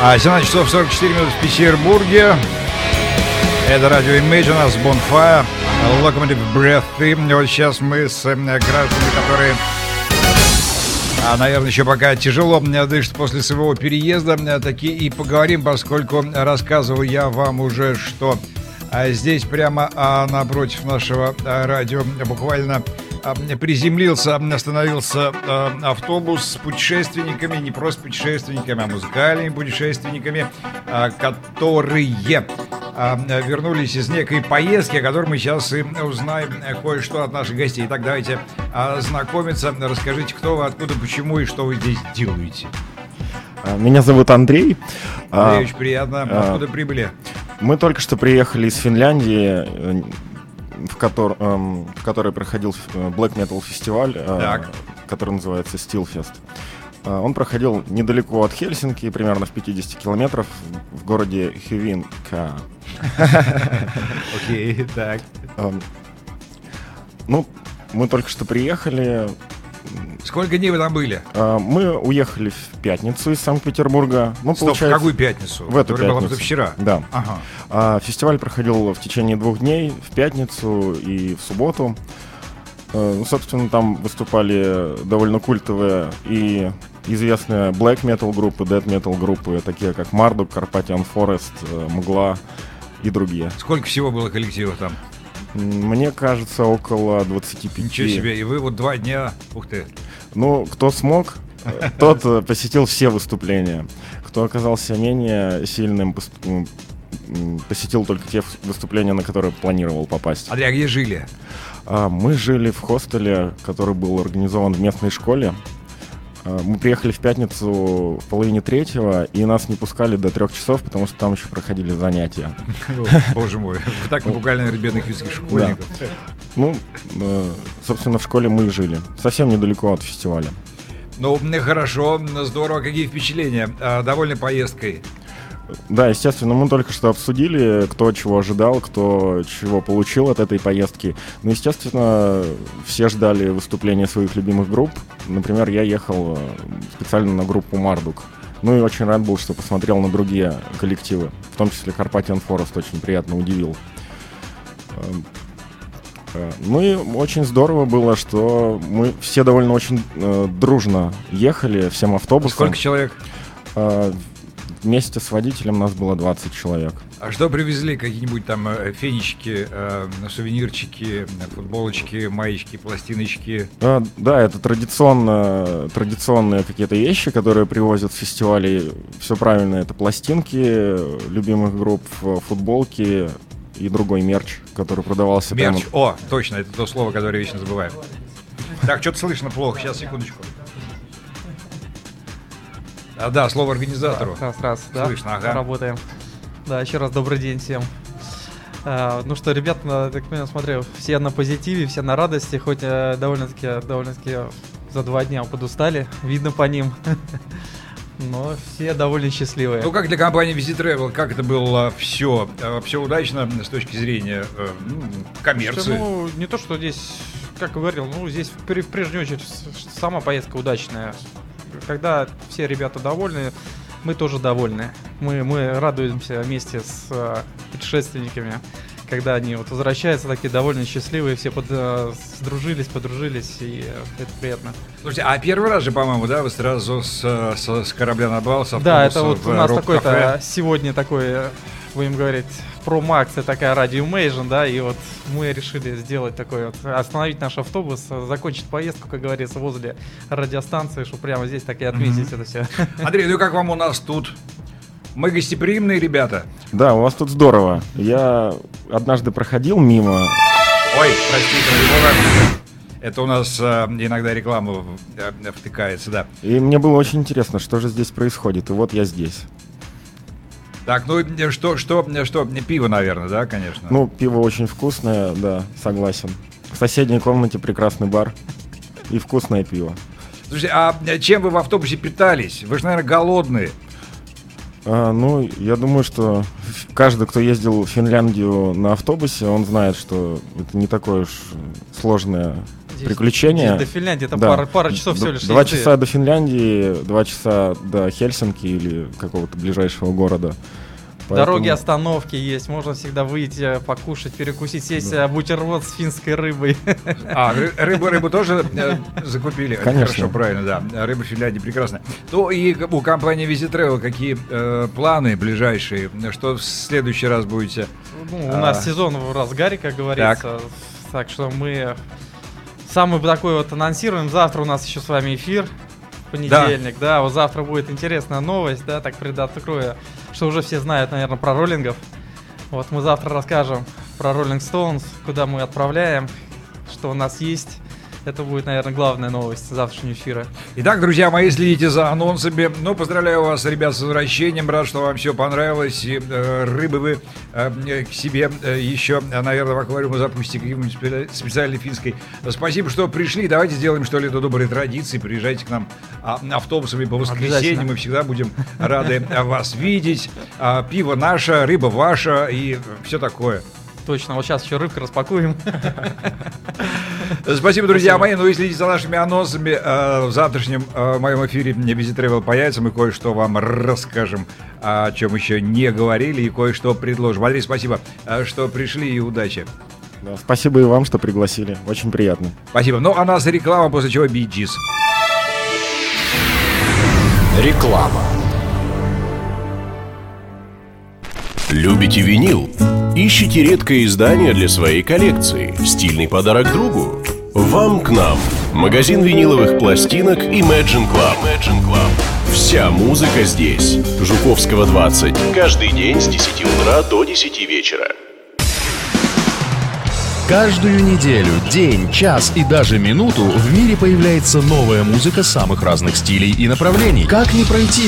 А 17 часов 44 минут в Петербурге. Это радио Image, у нас Bonfire, Locomotive Breath. И вот сейчас мы с э, гражданами, которые а, наверное, еще пока тяжело дышит после своего переезда, такие и поговорим, поскольку рассказывал я вам уже, что а здесь прямо а, напротив нашего а, радио буквально приземлился, остановился а, автобус с путешественниками, не просто путешественниками, а музыкальными путешественниками, а, которые вернулись из некой поездки, о которой мы сейчас и узнаем кое-что от наших гостей. Итак, давайте знакомиться. Расскажите, кто вы, откуда, почему и что вы здесь делаете. Меня зовут Андрей. Андрей, очень приятно. Откуда прибыли? Мы только что приехали из Финляндии в, котор, эм, в которой проходил э, Black Metal фестиваль, э, который называется Steelfest. Э, он проходил недалеко от Хельсинки, примерно в 50 километров, в городе Хювинка. Окей, так. Эм, ну, мы только что приехали, Сколько дней вы там были? А, мы уехали в пятницу из Санкт-Петербурга. Ну, Стоп, получается, в какую пятницу? В эту пятницу. была вчера. Да. Ага. А, фестиваль проходил в течение двух дней, в пятницу и в субботу. А, ну, собственно, там выступали довольно культовые и известные black metal группы, death metal группы, такие как Marduk, Carpathian Forest, э, Мгла и другие. Сколько всего было коллективов там? Мне кажется, около 25. Ничего себе, и вы вот два дня, ух ты. Ну, кто смог, тот э, посетил все выступления. Кто оказался менее сильным, посетил только те выступления, на которые планировал попасть. Андрей, а где жили? А, мы жили в хостеле, который был организован в местной школе. А, мы приехали в пятницу в половине третьего, и нас не пускали до трех часов, потому что там еще проходили занятия. Боже мой, вы так напугали, бедных юрских школьников. Ну, э, собственно, в школе мы и жили. Совсем недалеко от фестиваля. Ну, хорошо, здорово. Какие впечатления? А, довольны поездкой? Да, естественно, мы только что обсудили, кто чего ожидал, кто чего получил от этой поездки. Ну, естественно, все ждали выступления своих любимых групп. Например, я ехал э, специально на группу Мардук. Ну и очень рад был, что посмотрел на другие коллективы. В том числе Carpathian Forest очень приятно удивил. Эм, э, ну и очень здорово было, что мы все довольно очень э, дружно ехали всем автобусом. Сколько человек? Э, Вместе с водителем нас было 20 человек. А что привезли? Какие-нибудь там э, фенечки, э, сувенирчики, футболочки, маечки, пластиночки? А, да, это традиционно, традиционные какие-то вещи, которые привозят с фестивалей. Все правильно, это пластинки любимых групп, футболки и другой мерч, который продавался Мерч, прямо... о, точно, это то слово, которое вечно забываем. Так, что-то слышно плохо, сейчас, секундочку. А, да, слово организатору. Раз, раз, да. Слышно, ага. Работаем. Да, еще раз добрый день всем. А, ну что, ребята, так я смотрю, все на позитиве, все на радости, хоть э, довольно-таки, довольно-таки за два дня подустали, видно по ним. Но все довольно счастливые. Ну, как для компании Visit Travel, как это было все, э, все удачно с точки зрения э, ну, коммерции? Что, ну, не то, что здесь, как говорил, ну, здесь в, в прежнюю очередь сама поездка удачная когда все ребята довольны, мы тоже довольны. Мы, мы радуемся вместе с э, путешественниками, когда они вот возвращаются такие довольно счастливые, все под, э, сдружились, подружились, и э, это приятно. Слушайте, а первый раз же, по-моему, да, вы сразу с, с, с корабля на бал, с Да, это вот у нас такой-то сегодня такой, э, будем говорить, Pro Max это такая Imagine, да, и вот мы решили сделать такой вот, остановить наш автобус, закончить поездку, как говорится, возле радиостанции, чтобы прямо здесь так и отметить mm-hmm. это все. Андрей, ну как вам у нас тут? Мы гостеприимные ребята. Да, у вас тут здорово. Я однажды проходил мимо. Ой, простите, это у нас э, иногда реклама э, втыкается, да. И мне было очень интересно, что же здесь происходит. И вот я здесь. Так, ну что, что, что, пиво, наверное, да, конечно. Ну, пиво очень вкусное, да, согласен. В соседней комнате прекрасный бар и вкусное пиво. Слушайте, а чем вы в автобусе питались? Вы же, наверное, голодные. А, ну, я думаю, что каждый, кто ездил в Финляндию на автобусе, он знает, что это не такое уж сложное приключения. До Финляндии это Да. пара, пара часов всего лишь Два езды. часа до Финляндии, два часа до Хельсинки или какого-то ближайшего города. Дороги, Поэтому- остановки есть, можно всегда выйти, покушать, перекусить, съесть э, бутерброд с финской рыбой. А, ры- рыбу, рыбу тоже э, закупили? Конечно. Хорошо, правильно, да. Рыба в Финляндии прекрасно. Ну и у компании Visit Travel какие э, планы ближайшие? Что в следующий раз будете? Ну, у А. нас сезон в разгаре, как говорится. Так, что мы самый такой вот анонсируем. Завтра у нас еще с вами эфир. Понедельник, да. вот завтра будет интересная новость, да, так предоткрою, что уже все знают, наверное, про роллингов. Вот мы завтра расскажем про Rolling Stones, куда мы отправляем, что у нас есть. Это будет, наверное, главная новость завтрашнего эфира. Итак, друзья мои, следите за анонсами. Ну, поздравляю вас, ребят, с возвращением. Рад, что вам все понравилось. И э, рыбы вы э, к себе э, еще, э, наверное, в аквариум запустите какой-нибудь спе- специальной финской. Спасибо, что пришли. Давайте сделаем что ли это доброй традиции. Приезжайте к нам а, автобусами по воскресеньям. Мы всегда будем рады э, вас видеть. А, Пиво наше, рыба ваша и все такое. Точно, вот сейчас еще рыбка распакуем. Спасибо, друзья мои. Ну и следите за нашими анонсами. Э, В завтрашнем э, моем эфире Visit Travel появится. Мы кое-что вам расскажем, о чем еще не говорили, и кое-что предложим. Андрей, спасибо, э, что пришли и удачи. Да, спасибо и вам, что пригласили. Очень приятно. Спасибо. Ну, а нас реклама, после чего Биджис. Реклама. Любите винил? Ищите редкое издание для своей коллекции? Стильный подарок другу? Вам к нам. Магазин виниловых пластинок Imagine Club. Imagine Club. Вся музыка здесь. Жуковского 20. Каждый день с 10 утра до 10 вечера. Каждую неделю, день, час и даже минуту в мире появляется новая музыка самых разных стилей и направлений. Как не пройти